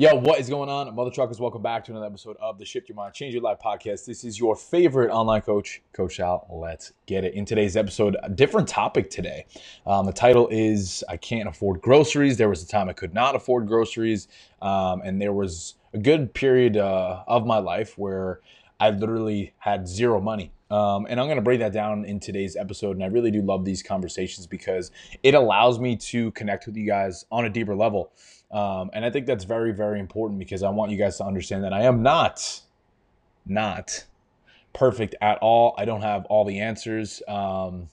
Yo, what is going on? Mother truckers, welcome back to another episode of the Shift Your Mind, Change Your Life podcast. This is your favorite online coach, Coach Sal. Let's get it. In today's episode, a different topic today. Um, the title is I Can't Afford Groceries. There was a time I could not afford groceries, um, and there was a good period uh, of my life where I literally had zero money. Um, and I'm going to break that down in today's episode. And I really do love these conversations because it allows me to connect with you guys on a deeper level. Um, and I think that's very, very important because I want you guys to understand that I am not, not perfect at all. I don't have all the answers. Um,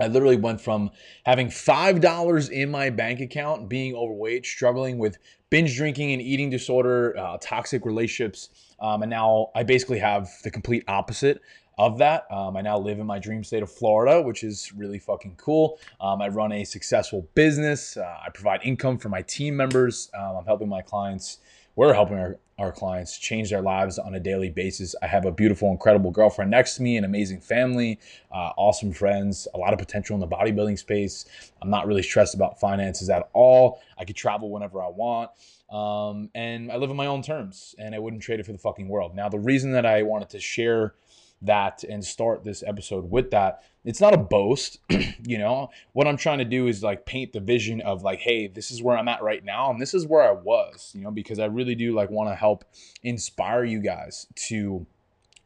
I literally went from having $5 in my bank account, being overweight, struggling with binge drinking and eating disorder, uh, toxic relationships. Um, and now I basically have the complete opposite of that. Um, I now live in my dream state of Florida, which is really fucking cool. Um, I run a successful business. Uh, I provide income for my team members. Um, I'm helping my clients. We're helping our, our clients change their lives on a daily basis. I have a beautiful, incredible girlfriend next to me, an amazing family, uh, awesome friends, a lot of potential in the bodybuilding space. I'm not really stressed about finances at all. I could travel whenever I want. Um, and I live on my own terms, and I wouldn't trade it for the fucking world. Now, the reason that I wanted to share that and start this episode with that. It's not a boast, you know. What I'm trying to do is like paint the vision of like, hey, this is where I'm at right now and this is where I was, you know, because I really do like want to help inspire you guys to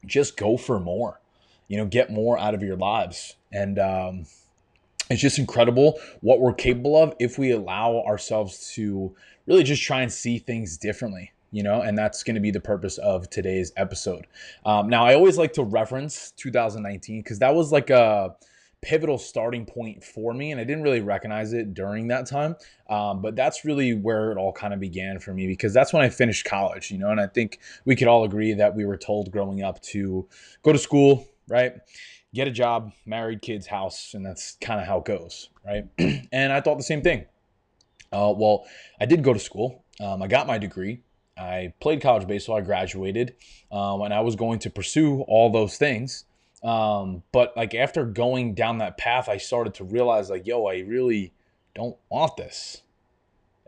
just go for more, you know, get more out of your lives. And um it's just incredible what we're capable of if we allow ourselves to really just try and see things differently you know, and that's going to be the purpose of today's episode. Um, now, I always like to reference 2019 because that was like a pivotal starting point for me, and I didn't really recognize it during that time. Um, but that's really where it all kind of began for me because that's when I finished college, you know, and I think we could all agree that we were told growing up to go to school, right? Get a job, married, kids, house, and that's kind of how it goes, right? and I thought the same thing. Uh, well, I did go to school. Um, I got my degree. I played college baseball. I graduated, um, and I was going to pursue all those things. Um, but like after going down that path, I started to realize like, yo, I really don't want this.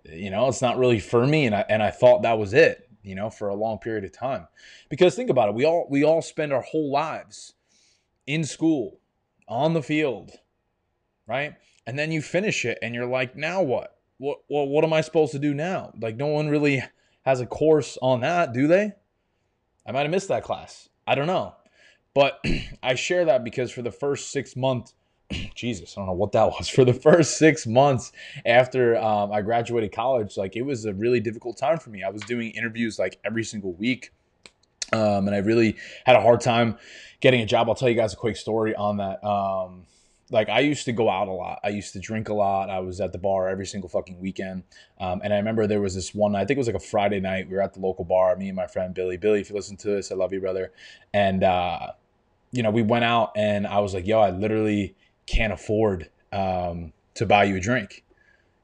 You know, it's not really for me, and I and I thought that was it. You know, for a long period of time, because think about it, we all we all spend our whole lives in school, on the field, right? And then you finish it, and you're like, now what? What what what am I supposed to do now? Like no one really has a course on that, do they? I might have missed that class. I don't know. But I share that because for the first six months, Jesus, I don't know what that was. For the first six months after um, I graduated college, like it was a really difficult time for me. I was doing interviews like every single week. Um, and I really had a hard time getting a job. I'll tell you guys a quick story on that. Um, like I used to go out a lot. I used to drink a lot. I was at the bar every single fucking weekend. Um, and I remember there was this one night, I think it was like a Friday night. We were at the local bar, me and my friend Billy. Billy, if you listen to this, I love you, brother. And, uh, you know, we went out and I was like, yo, I literally can't afford um, to buy you a drink.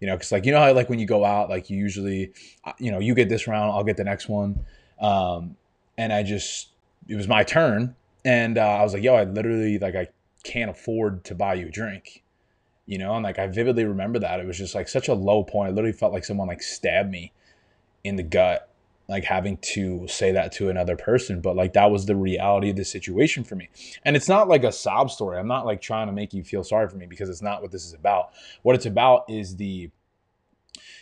You know, because like, you know how like when you go out, like you usually, uh, you know, you get this round, I'll get the next one. Um, and I just, it was my turn. And uh, I was like, yo, I literally, like, I can't afford to buy you a drink you know? And like i vividly remember that. It was just like such a low point. I literally felt like someone like stabbed me in the gut like having to say that to another person. But like that was the reality of the situation for me. And it's not like a sob story. I'm not like trying to make you feel sorry for me because it's not what this is about. What it's about is the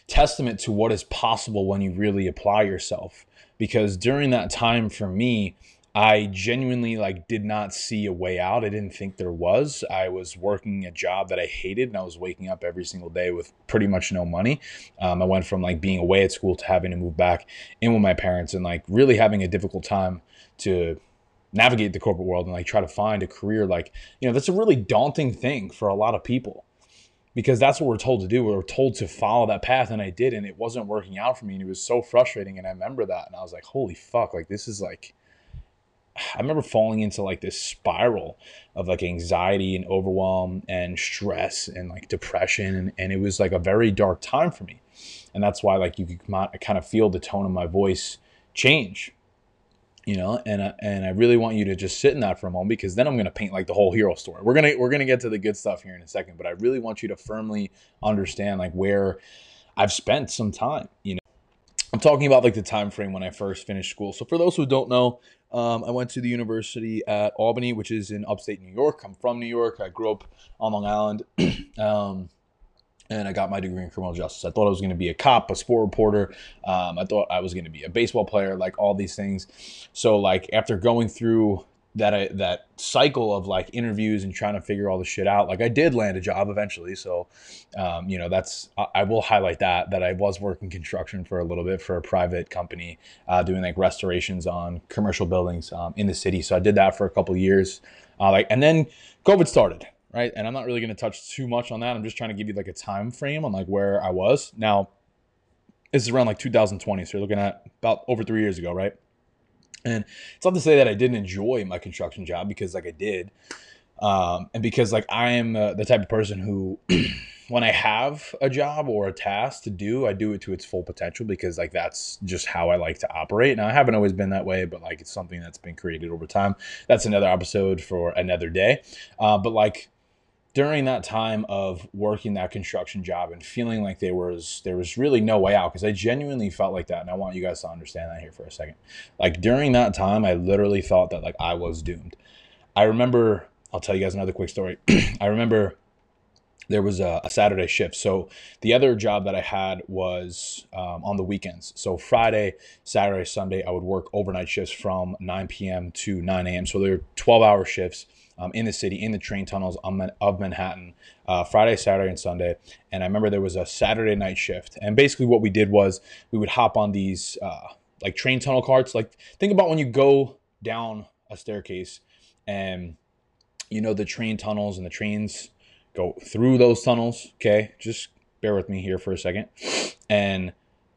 testament to what is possible when you really apply yourself. Because during that time for me I genuinely like did not see a way out. I didn't think there was. I was working a job that I hated and I was waking up every single day with pretty much no money. Um, I went from like being away at school to having to move back in with my parents and like really having a difficult time to navigate the corporate world and like try to find a career like, you know, that's a really daunting thing for a lot of people because that's what we're told to do. We are told to follow that path, and I did, and it wasn't working out for me, and it was so frustrating. And I remember that, and I was like, "Holy fuck! Like this is like I remember falling into like this spiral of like anxiety and overwhelm and stress and like depression. And, and it was like a very dark time for me. And that's why like you could kind of feel the tone of my voice change you know and I, and I really want you to just sit in that for a moment because then I'm going to paint like the whole hero story. We're going to we're going to get to the good stuff here in a second, but I really want you to firmly understand like where I've spent some time, you know. I'm talking about like the time frame when I first finished school. So for those who don't know, um, I went to the university at Albany, which is in upstate New York. I'm from New York. I grew up on Long Island. um, and I got my degree in criminal justice. I thought I was going to be a cop, a sport reporter. Um, I thought I was going to be a baseball player, like all these things. So like after going through that I, that cycle of like interviews and trying to figure all the shit out, like I did land a job eventually. So um, you know that's I, I, will highlight that that I was working construction for a little bit for a private company uh, doing like restorations on commercial buildings um, in the city. So I did that for a couple years, uh, like and then COVID started right? And I'm not really going to touch too much on that. I'm just trying to give you like a time frame on like where I was. Now, this is around like 2020, so you're looking at about over three years ago, right? And it's not to say that I didn't enjoy my construction job because like I did, um, and because like I am uh, the type of person who, when I have a job or a task to do, I do it to its full potential because like that's just how I like to operate. Now I haven't always been that way, but like it's something that's been created over time. That's another episode for another day. Uh, but like during that time of working that construction job and feeling like there was there was really no way out because I genuinely felt like that and I want you guys to understand that here for a second. Like during that time I literally thought that like I was doomed. I remember I'll tell you guys another quick story. I remember there was a, a, Saturday shift. So the other job that I had was um, on the weekends. So Friday, Saturday, Sunday, I would work overnight shifts from 9 p.m. to 9 a.m. So they're 12 hour shifts um, in the city, in the train tunnels of Manhattan, uh, Friday, Saturday, and Sunday. And I remember there was a Saturday night shift. And basically, what we did was we would hop on these uh, like train tunnel carts. Like, think about when you go down a staircase and you know the train tunnels and the trains go through those tunnels. Okay, just bear with me here for a second. And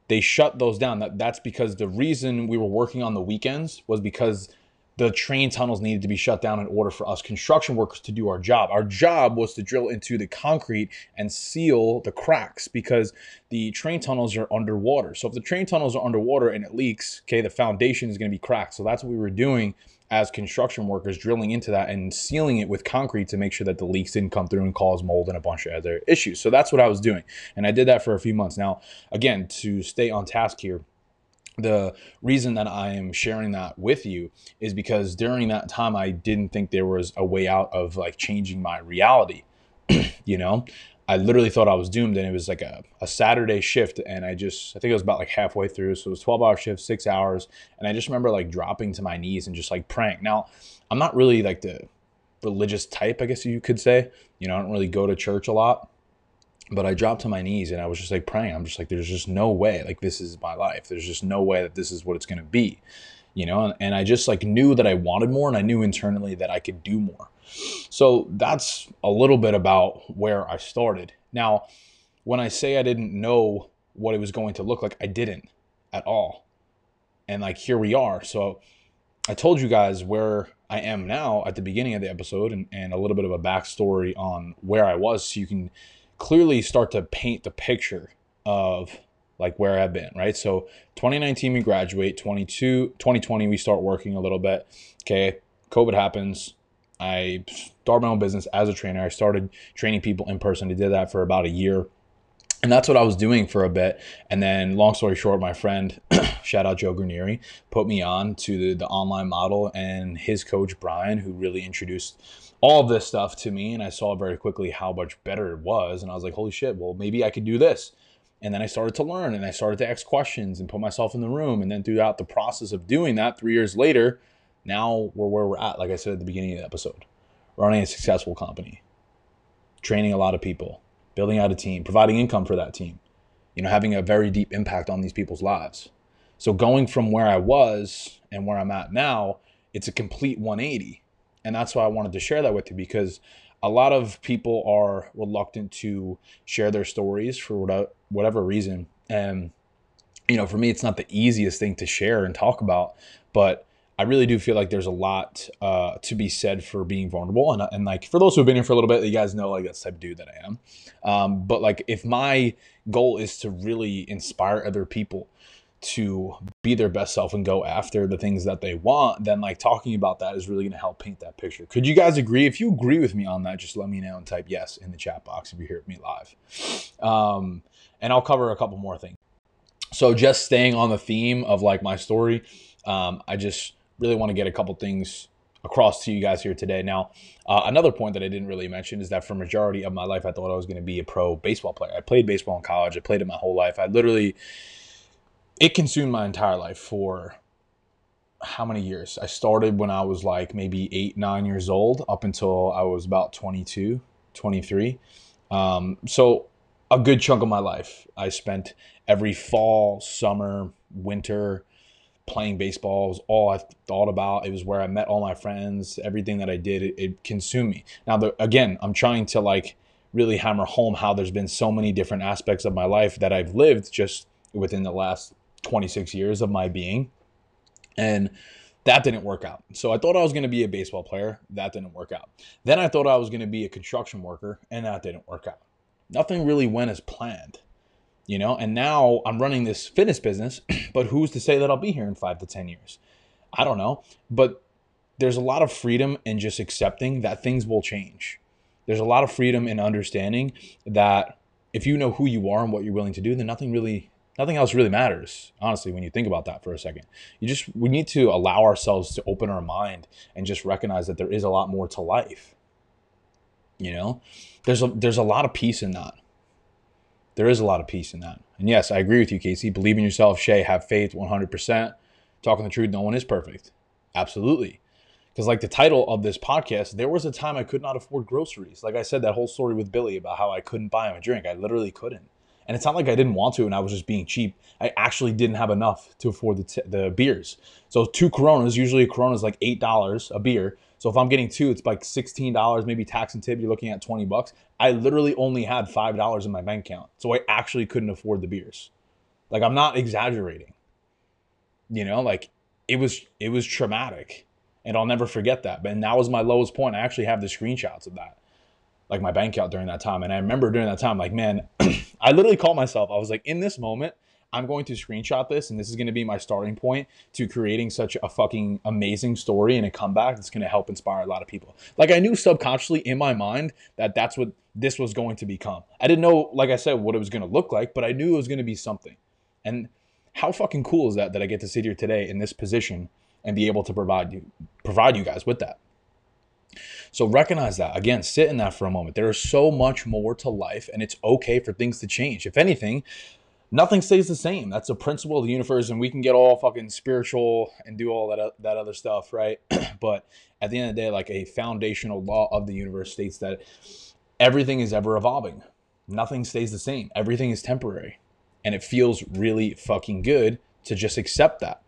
they shut those down. That that's because the reason we were working on the weekends was because the train tunnels needed to be shut down in order for us construction workers to do our job. Our job was to drill into the concrete and seal the cracks because the train tunnels are underwater. So if the train tunnels are underwater and it leaks, okay, the foundation is going to be cracked. So that's what we were doing as construction workers, drilling into that and sealing it with concrete to make sure that the leaks didn't come through and cause mold and a bunch of other issues. So that's what I was doing. And I did that for a few months. Now, again, to stay on task here, the reason that I am sharing that with you is because during that time I didn't think there was a way out of like changing my reality. you know, I literally thought I was doomed, and it was like a, a Saturday shift, and I just I think it was about like halfway through, so it was twelve hour shift, six hours, and I just remember like dropping to my knees and just like praying. Now, I'm not really like the religious type, I guess you could say. You know, I don't really go to church a lot but I dropped to my knees and I was just like praying. I'm just like, there's just no way, like this is my life. There's just no way that this is what it's gonna be, you know. And, and I just like knew that I wanted more, and I knew internally that I could do more. So that's a little bit about where I started. Now, when I say I didn't know what it was going to look like, I didn't at all. And like here we are. So I told you guys where I am now at the beginning of the episode and, and a little bit of a backstory on where I was so you can clearly start to paint the picture of like where I've been, right? So 2019 we graduate, 22 2020 we start working a little bit. Okay, COVID happens. I start my own business as a trainer. I started training people in person. I did that for about a year. And that's what I was doing for a bit. And then, long story short, my friend, shout out Joe Granieri, put me on to the, the online model and his coach, Brian, who really introduced all of this stuff to me and I saw very quickly how much better it was and I was like holy shit well maybe I could do this. And then I started to learn and I started to ask questions and put myself in the room. And then throughout the process of doing that 3 years later now we're where we're at like I said at the beginning of the episode. Running a successful company training a lot of people building out a team providing income for that team you know having a very deep impact on these people's lives. So going from where I was and where I'm at now it's a complete 180 and that's why I wanted to share that with you because a lot of people are reluctant to share their stories for whatever reason. And, you know, for me, it's not the easiest thing to share and talk about, but I really do feel like there's a lot uh, to be said for being vulnerable. And, and like for those who've been here for a little bit, you guys know like that's the type of dude that I am. Um, but like if my goal is to really inspire other people to be their best self and go after the things that they want, then like talking about that is really going to help paint that picture. Could you guys agree? If you agree with me on that, just let me know and type yes in the chat box if you hear me live. Um, and I'll cover a couple more things. So just staying on the theme of like my story, um, I just really want to get a couple things across to you guys here today. Now, uh, another point that I didn't really mention is that for majority of my life, I thought I was going to be a pro baseball player. I played baseball in college. I played it my whole life. I literally, it consumed my entire life for how many years? I started when I was like maybe eight, nine years old up until I was about 22, 23. Um, so a good chunk of my life, I spent every fall, summer, winter, playing baseball was all I thought about. It was where I met all my friends. Everything that I did, it, it consumed me. Now, the, again, I'm trying to like really hammer home how there's been so many different aspects of my life that I've lived just within the last 26 years of my being. And that didn't work out. So I thought I was going to be a baseball player. That didn't work out. Then I thought I was going to be a construction worker, and that didn't work out. Nothing really went as planned you know and now i'm running this fitness business but who's to say that i'll be here in five to ten years i don't know but there's a lot of freedom in just accepting that things will change there's a lot of freedom in understanding that if you know who you are and what you're willing to do then nothing really nothing else really matters honestly when you think about that for a second you just we need to allow ourselves to open our mind and just recognize that there is a lot more to life you know there's a there's a lot of peace in that there is a lot of peace in that. And yes, I agree with you, Casey. Believe in yourself, Shay. Have faith 100%. Talking the truth, no one is perfect. Absolutely. Because, like the title of this podcast, there was a time I could not afford groceries. Like I said, that whole story with Billy about how I couldn't buy him a drink. I literally couldn't. And it's not like I didn't want to and I was just being cheap. I actually didn't have enough to afford the, t- the beers. So, two Coronas, usually a Corona is like $8 a beer. So if I'm getting two, it's like $16, maybe tax and tip, you're looking at 20 bucks. I literally only had $5 in my bank account. So I actually couldn't afford the beers. Like I'm not exaggerating. You know, like it was it was traumatic. And I'll never forget that. But that was my lowest point. I actually have the screenshots of that. Like my bank account during that time. And I remember during that time, like, man, I literally called myself. I was like, in this moment, I'm going to screenshot this, and this is going to be my starting point to creating such a fucking amazing story and a comeback that's going to help inspire a lot of people. Like I knew subconsciously in my mind that that's what this was going to become. I didn't know, like I said, what it was going to look like, but I knew it was going to be something. And how fucking cool is that that I get to sit here today in this position and be able to provide you provide you guys with that. So recognize that. Again, sit in that for a moment. There is so much more to life and it's okay for things to change. If anything, nothing stays the same. That's a principle of the universe, and we can get all fucking spiritual and do all that that other stuff, right? but at the end of the day, like a foundational law of the universe states that everything is ever evolving. Nothing stays the same. Everything is temporary, and it feels really fucking good to just accept that.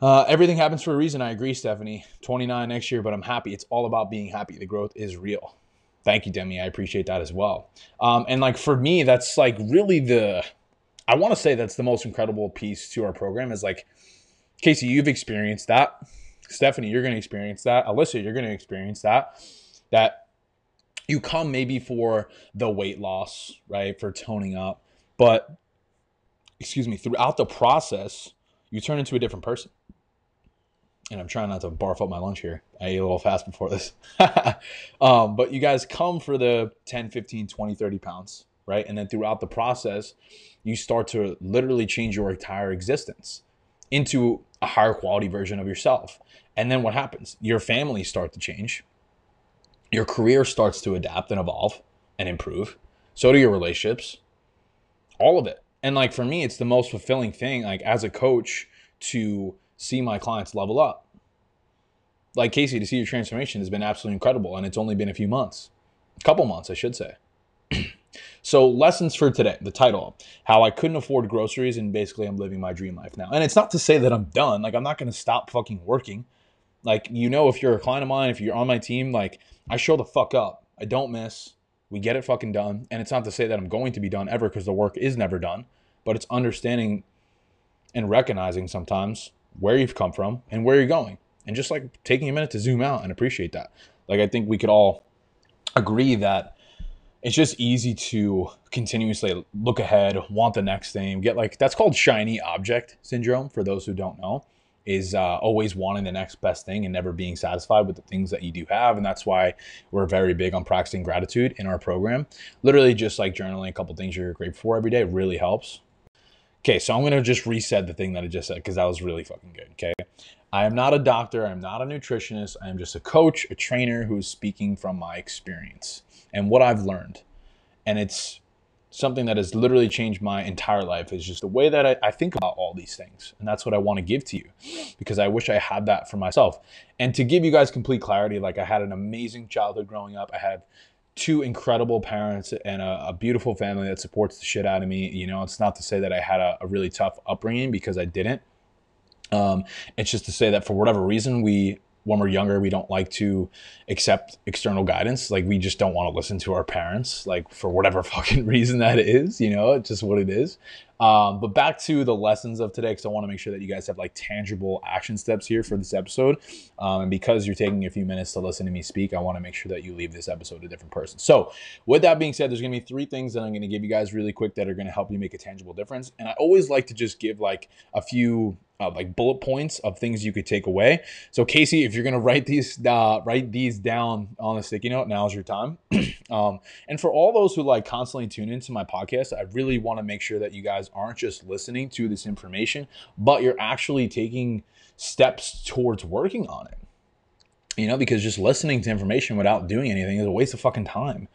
Uh, everything happens for a reason. I agree, Stephanie. 29 next year, but I'm happy. It's all about being happy. The growth is real. Thank you, Demi. I appreciate that as well. Um, and like for me, that's like really the I want to say that's the most incredible piece to our program is like, Casey, you've experienced that. Stephanie, you're going to experience that. Alyssa, you're going to experience that. That you come maybe for the weight loss, right? For toning up. But, excuse me, throughout the process, you turn into a different person. And I'm trying not to barf up my lunch here. I ate a little fast before this. um, but you guys come for the 10, 15, 20, 30 pounds, right? And then throughout the process, you start to literally change your entire existence into a higher quality version of yourself. And then what happens? Your family start to change. Your career starts to adapt and evolve and improve. So do your relationships. All of it. And like for me, it's the most fulfilling thing, like as a coach, to see my clients level up. Like Casey, to see your transformation has been absolutely incredible. And it's only been a few months, a couple months, I should say. So, lessons for today, the title, How I Couldn't Afford Groceries and Basically I'm Living My Dream Life Now. And it's not to say that I'm done. Like, I'm not going to stop fucking working. Like, you know, if you're a client of mine, if you're on my team, like, I show the fuck up. I don't miss. We get it fucking done. And it's not to say that I'm going to be done ever because the work is never done, but it's understanding and recognizing sometimes where you've come from and where you're going. And just like taking a minute to zoom out and appreciate that. Like I think we could all agree that it's just easy to continuously look ahead, want the next thing, get like that's called shiny object syndrome for those who don't know is uh, always wanting the next best thing and never being satisfied with the things that you do have. And that's why we're very big on practicing gratitude in our program. Literally, just like journaling a couple things you're grateful for every day really helps. Okay, so I'm gonna just reset the thing that I just said because that was really fucking good. Okay, I am not a doctor, I'm not a nutritionist, I am just a coach, a trainer who is speaking from my experience and what I've learned. And it's something that has literally changed my entire life is just the way that I, I, think about all these things. And that's what I want to give to you because I wish I had that for myself. And to give you guys complete clarity, like I had an amazing childhood growing up. I had two incredible parents and a, a beautiful family that supports the shit out of me. You know, it's not to say that I had a, a really tough upbringing because I didn't. Um, it's just to say that for whatever reason, we when we're younger, we don't like to accept external guidance. Like we just don't want to listen to our parents, like for whatever fucking reason that is, you know, it's just what it is. Um, but back to the lessons of today, because I want to make sure that you guys have like tangible action steps here for this episode. Um, and because you're taking a few minutes to listen to me speak, I want to make sure that you leave this episode a different person. So, with that being said, there's going to be three things that I'm going to give you guys really quick that are going to help you make a tangible difference. And I always like to just give like a few uh, like bullet points of things you could take away. So Casey, if you're gonna write these uh, write these down on a sticky note, now's your time. um, and for all those who like constantly tune into my podcast, I really want to make sure that you guys aren't just listening to this information, but you're actually taking steps towards working on it. You know, because just listening to information without doing anything is a waste of fucking time.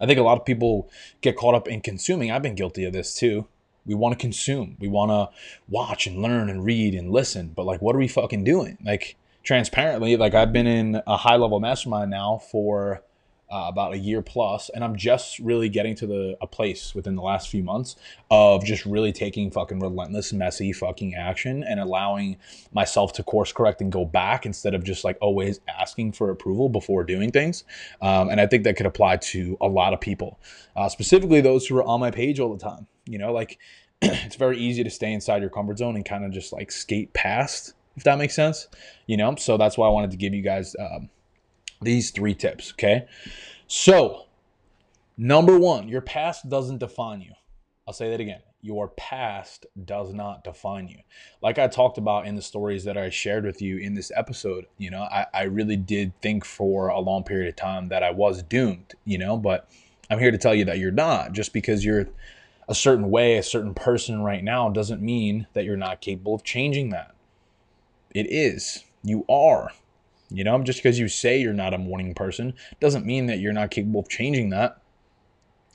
I think a lot of people get caught up in consuming. I've been guilty of this too we want to consume. We want to watch and learn and read and listen. But like, what are we fucking doing? Like, transparently, like I've been in a high level mastermind now for uh, about a year plus, and I'm just really getting to the a place within the last few months of just really taking fucking relentless, messy fucking action and allowing myself to course correct and go back instead of just like always asking for approval before doing things. Um, and I think that could apply to a lot of people, uh, specifically those who are on my page all the time. You know, like it's very easy to stay inside your comfort zone and kind of just like skate past, if that makes sense. You know, so that's why I wanted to give you guys um, these three tips. Okay. So, number one, your past doesn't define you. I'll say that again. Your past does not define you. Like I talked about in the stories that I shared with you in this episode, you know, I, I really did think for a long period of time that I was doomed, you know, but I'm here to tell you that you're not just because you're a certain way, a certain person right now, doesn't mean that you're not capable of changing that. It is. You are. You know, just because you say you're not a morning person doesn't mean that you're not capable of changing that.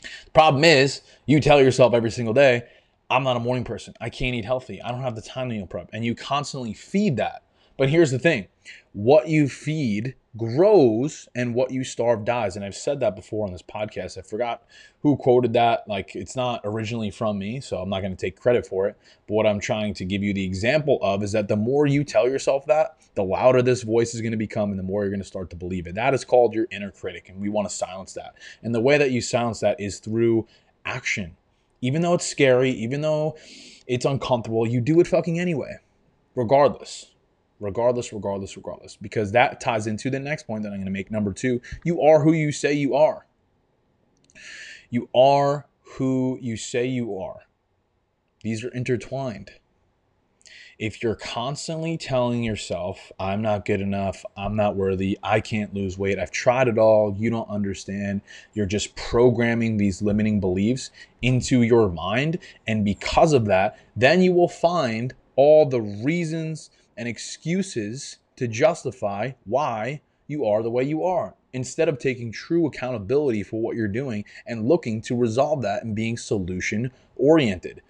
The problem is, you tell yourself every single day, I'm not a morning person. I can't eat healthy. I don't have the time to meal prep. And you constantly feed that. But here's the thing what you feed grows and what you starve dies. And I've said that before on this podcast. I forgot who quoted that. Like it's not originally from me, so I'm not going to take credit for it. But what I'm trying to give you the example of is that the more you tell yourself that, the louder this voice is going to become and the more you're going to start to believe it. That is called your inner critic. And we want to silence that. And the way that you silence that is through action. Even though it's scary, even though it's uncomfortable, you do it fucking anyway, regardless regardless, regardless, regardless, because that ties into the next point that I'm going to make. Number two, you are who you say you are. You are who you say you are. These are intertwined. If you're constantly telling yourself, I'm not good enough, I'm not worthy, I can't lose weight, I've tried it all, you don't understand, you're just programming these limiting beliefs into your mind. And because of that, then you will find all the reasons and excuses to justify why you are the way you are instead of taking true accountability for what you're doing and looking to resolve that and being solution oriented.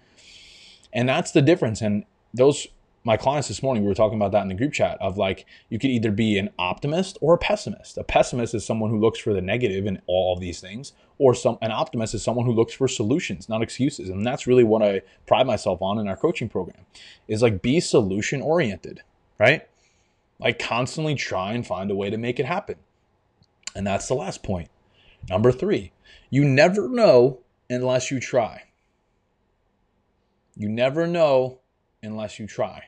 And that's the difference. And those my clients this morning, we were talking about that in the group chat of like, you could either be an optimist or a pessimist. A pessimist is someone who looks for the negative in all of these things, or some an optimist is someone who looks for solutions, not excuses. And that's really what I pride myself on in our coaching program is like be solution oriented, right? Like constantly try and find a way to make it happen. And that's the last point. Number three, you never know unless you try. You never know unless you try.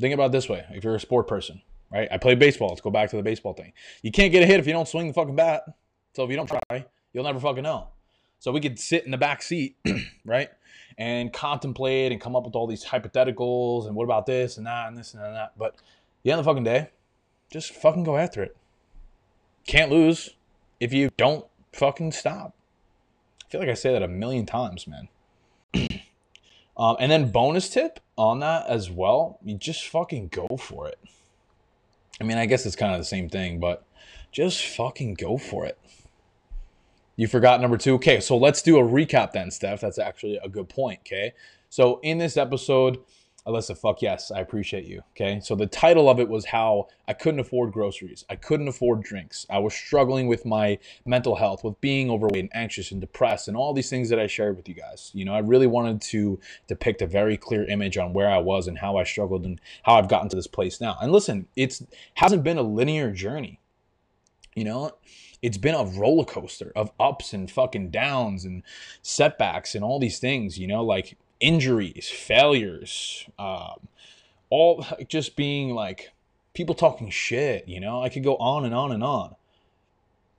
Think about this way: if you're a sport person, right? I play baseball. Let's go back to the baseball thing. You can't get a hit if you don't swing the fucking bat. So if you don't try, you'll never fucking know. So we could sit in the back seat, right, and contemplate and come up with all these hypotheticals and what about this and that and this and that. But the end of the fucking day, just fucking go after it. Can't lose if you don't fucking stop. I feel like I say that a million times, man. Um, and then bonus tip on that as well, you just fucking go for it. I mean, I guess it's kind of the same thing, but just fucking go for it. You forgot number two. Okay, so let's do a recap then, Steph. That's actually a good point. Okay. So in this episode, Alyssa, fuck yes, I appreciate you. Okay. So the title of it was how I couldn't afford groceries. I couldn't afford drinks. I was struggling with my mental health, with being overweight and anxious and depressed and all these things that I shared with you guys. You know, I really wanted to depict a very clear image on where I was and how I struggled and how I've gotten to this place now. And listen, it's hasn't been a linear journey. You know, it's been a roller coaster of ups and fucking downs and setbacks and all these things, you know, like injuries, failures, um, all just being like people talking shit, you know? I could go on and on and on.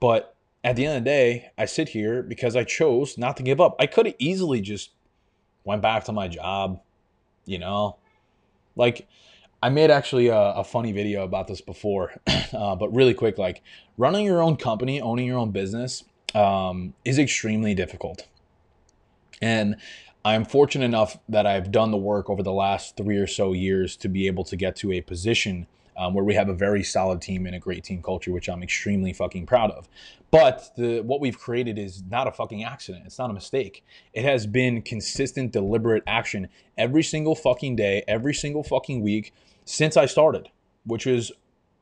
But at the end of the day, I sit here because I chose not to give up. I could have easily just went back to my job, you know? Like, I made actually a, a, funny video about this before, uh, but really quick, like running your own company, owning your own business um, is extremely difficult. And I'm fortunate enough that I've done the work over the last three or so years to be able to get to a position um, where we have a very solid team and a great team culture, which I'm extremely fucking proud of. But the what we've created is not a fucking accident. It's not a mistake. It has been consistent, deliberate action every single fucking day, every single fucking week since I started, which was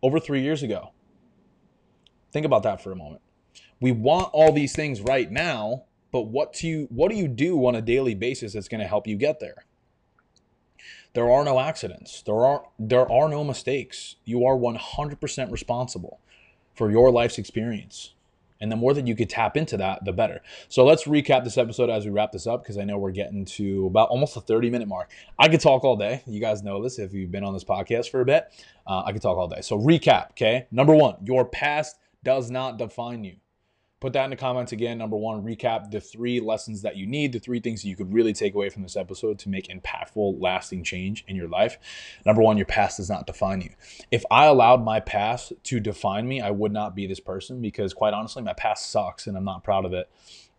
over three years ago. Think about that for a moment. We want all these things right now, but what do you what do you do on a daily basis that's going to help you get there? There are no accidents. There are there are no mistakes. You are 100% responsible for your life's experience. And the more that you could tap into that, the better. So let's recap this episode as we wrap this up because I know we're getting to about almost a 30 minute mark. I could talk all day. You guys know this if you've been on this podcast for a bit. Uh, I could talk all day. So, recap, okay? Number one, your past does not define you. Put that in the comments again. Number one, recap the three lessons that you need, the three things that you could really take away from this episode to make impactful, lasting change in your life. Number one, your past does not define you. If I allowed my past to define me, I would not be this person because, quite honestly, my past sucks and I'm not proud of it.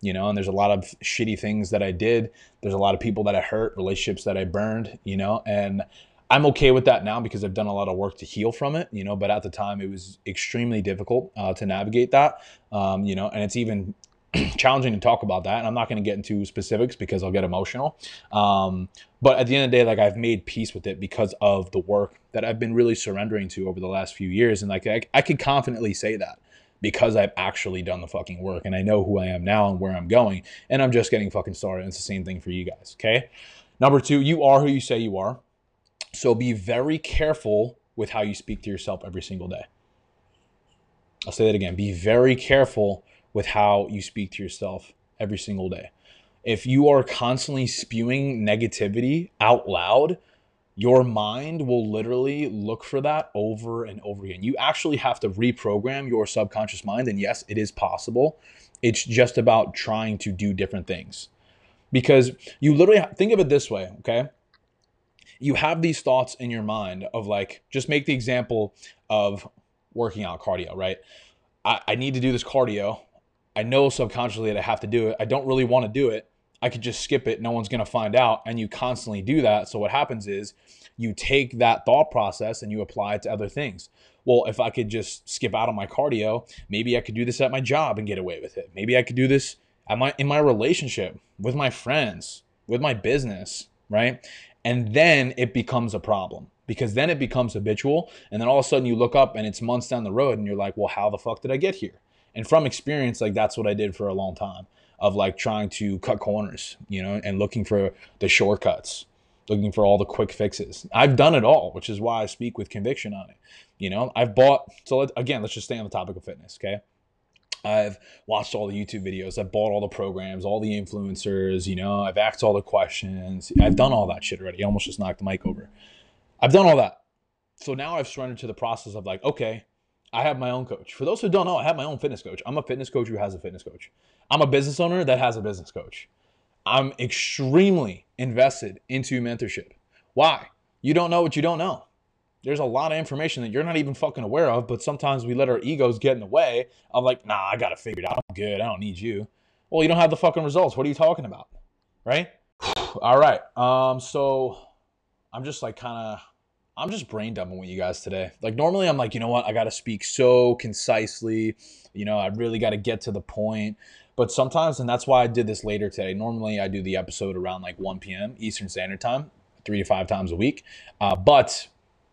You know, and there's a lot of shitty things that I did. There's a lot of people that I hurt, relationships that I burned, you know, and I'm okay with that now because I've done a lot of work to heal from it, you know. But at the time, it was extremely difficult uh, to navigate that, um, you know, and it's even challenging to talk about that. And I'm not going to get into specifics because I'll get emotional. Um, but at the end of the day, like I've made peace with it because of the work that I've been really surrendering to over the last few years, and like I, I could confidently say that because I've actually done the fucking work and I know who I am now and where I'm going, and I'm just getting fucking started. And it's the same thing for you guys. Okay. Number two, you are who you say you are. So be very careful with how you speak to yourself every single day. I'll say that again. Be very careful with how you speak to yourself every single day. If you are constantly spewing negativity out loud, your mind will literally look for that over and over again. You actually have to reprogram your subconscious mind. And yes, it is possible. It's just about trying to do different things. Because you literally think of it this way, okay? You have these thoughts in your mind of like, just make the example of working out cardio, right? I, I need to do this cardio. I know subconsciously that I have to do it. I don't really want to do it. I could just skip it. No one's going to find out. And you constantly do that. So what happens is you take that thought process and you apply it to other things. Well, if I could just skip out on my cardio, maybe I could do this at my job and get away with it. Maybe I could do this at my in my relationship with my friends, with my business, right? And then it becomes a problem because then it becomes habitual. And then all of a sudden you look up and it's months down the road and you're like, well, how the fuck did I get here? And from experience, like that's what I did for a long time of like trying to cut corners, you know, and looking for the shortcuts, looking for all the quick fixes. I've done it all, which is why I speak with conviction on it. You know, I've bought, so let, again, let's just stay on the topic of fitness, okay? I've watched all the YouTube videos. I've bought all the programs, all the influencers. You know, I've asked all the questions. I've done all that shit already. I almost just knocked the mic over. I've done all that. so now I've surrendered to the process of like, okay, I have my own coach. For those who don't know, I have my own fitness coach. I'm a fitness coach who has a fitness coach. I'm a business owner that has a business coach. I'm extremely invested into mentorship. Why? You don't know what you don't know. There's a lot of information that you're not even fucking aware of, but sometimes we let our egos get in the way of like, nah, I got it out. I'm good. I don't need you. Well, you don't have the fucking results. What are you talking about? Right? All right. Um, so I'm just like kind of I'm just brain dumping with you guys today. Like normally I'm like, you know what? I got to speak so concisely. You know, I really got to get to the point. But sometimes, and that's why I did this later today. Normally I do the episode around like 1 p.m. Eastern Standard Time, three to five times a week. Uh, but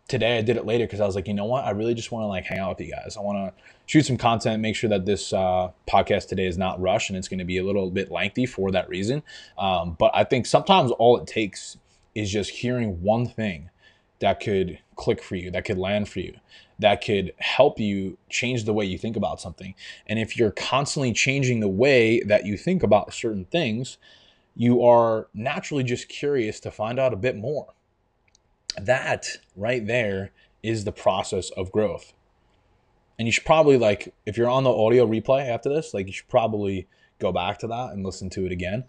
today I did it later because I was like, you know what? I really just want to like hang out with you guys. I want to shoot some content, make sure that this uh, podcast today is not rushed and it's going to be a little bit lengthy for that reason. Um, but I think sometimes all it takes is just hearing one thing that could click for you, that could land for you, that could help you change the way you think about something. And if you're constantly changing the way that you think about certain things, you are naturally just curious to find out a bit more. That right there is the process of growth. And you should probably like if you're on the audio replay after this, like you should probably go back to that and listen to it again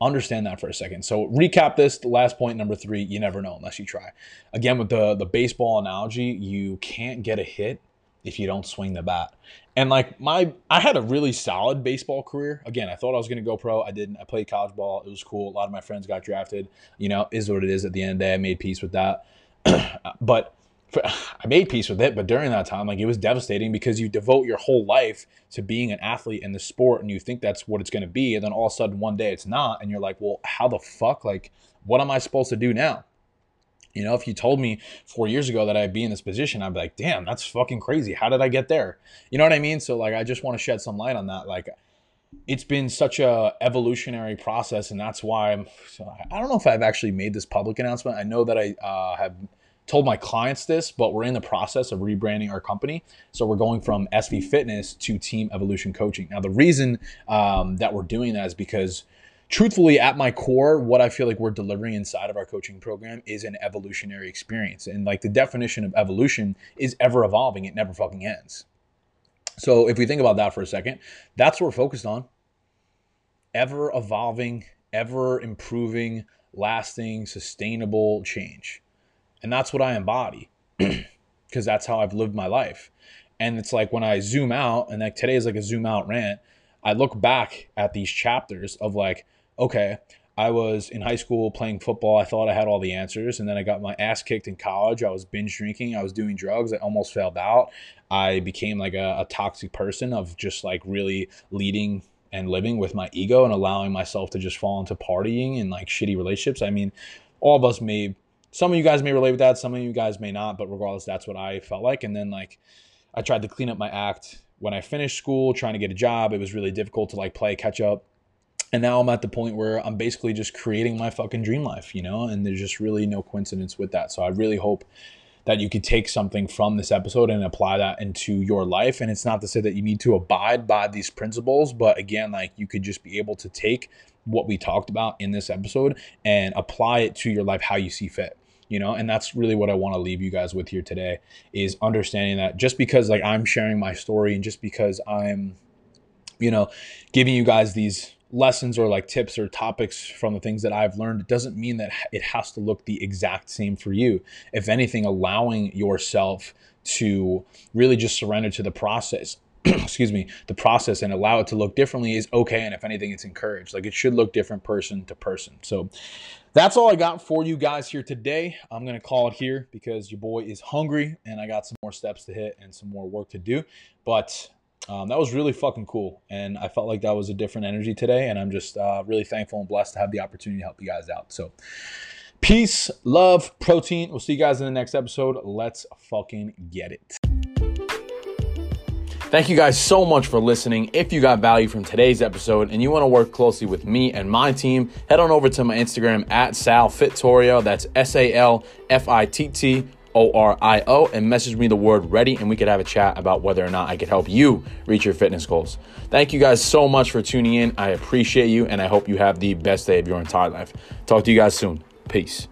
understand that for a second. So recap this. The last point, number three, you never know unless you try. Again, with the the baseball analogy, you can't get a hit if you don't swing the bat. And like my, I had a really solid baseball career. Again, I thought I was going to go pro. I didn't. I played college ball. It was cool. A lot of my friends got drafted. You know, is what it is. At the end of the day, I made peace with that. but I made peace with it, but during that time, like it was devastating because you devote your whole life to being an athlete in the sport and you think that's what it's going to be. And then all of a sudden one day it's not. And you're like, well, how the fuck? Like, what am I supposed to do now? You know, if you told me four years ago that I'd be in this position, I'd be like, damn, that's fucking crazy. How did I get there? You know what I mean? So like, I just want to shed some light on that. Like, it's been such a evolutionary process, and that's why I'm. So I don't know if I've actually made this public announcement. I know that I uh, have told my clients this, but we're in the process of rebranding our company. So we're going from SV Fitness to Team Evolution Coaching. Now, the reason um, that we're doing that is because truthfully at my core what i feel like we're delivering inside of our coaching program is an evolutionary experience. And like the definition of evolution is ever evolving. It never fucking ends. So if we think about that for a second that's what we're focused on. Ever evolving ever improving lasting sustainable change. And that's what I embody because that's how I've lived my life. And it's like when I zoom out, and like today is like a zoom out rant, I look back at these chapters of like, okay, I was in high school playing football. I thought I had all the answers. And then I got my ass kicked in college. I was binge drinking. I was doing drugs. I almost failed out. I became like a, a toxic person of just like really leading and living with my ego and allowing myself to just fall into partying and like shitty relationships. I mean, all of us may some of you guys may relate with that, some of you guys may not, but regardless, that's what I felt like. And then like I tried to clean up my act when I finished school, trying to get a job. It was really difficult to like play catch up. And now I'm at the point where I'm basically just creating my fucking dream life, you know, and there's just really no coincidence with that. So I really hope that you could take something from this episode and apply that into your life. And it's not to say that you need to abide by these principles, but again, like you could just be able to take what we talked about in this episode and apply it to your life how you see fit you know and that's really what i want to leave you guys with here today is understanding that just because like i'm sharing my story and just because i'm you know giving you guys these lessons or like tips or topics from the things that I've learned, it doesn't mean that it has to look the exact same for you. If anything, allowing yourself to really just surrender to the process excuse me, the process and allow it to look differently is okay. And if anything, it's encouraged. Like it should look different person to person. So that's all I got for you guys here today. I'm going to call it here because your boy is hungry and I got some more steps to hit and some more work to do. But um, that was really fucking cool. And I felt like that was a different energy today. And I'm just uh, really thankful and blessed to have the opportunity to help you guys out. So, peace, love, protein. We'll see you guys in the next episode. Let's fucking get it. Thank you guys so much for listening. If you got value from today's episode and you want to work closely with me and my team, head on over to my Instagram at Sal Fittorio. That's S A L F I T T O R I O and message me the word ready and we could have a chat about whether or not I could help you reach your fitness goals. Thank you guys so much for tuning in. I appreciate you and I hope you have the best day of your entire life. Talk to you guys soon. Peace.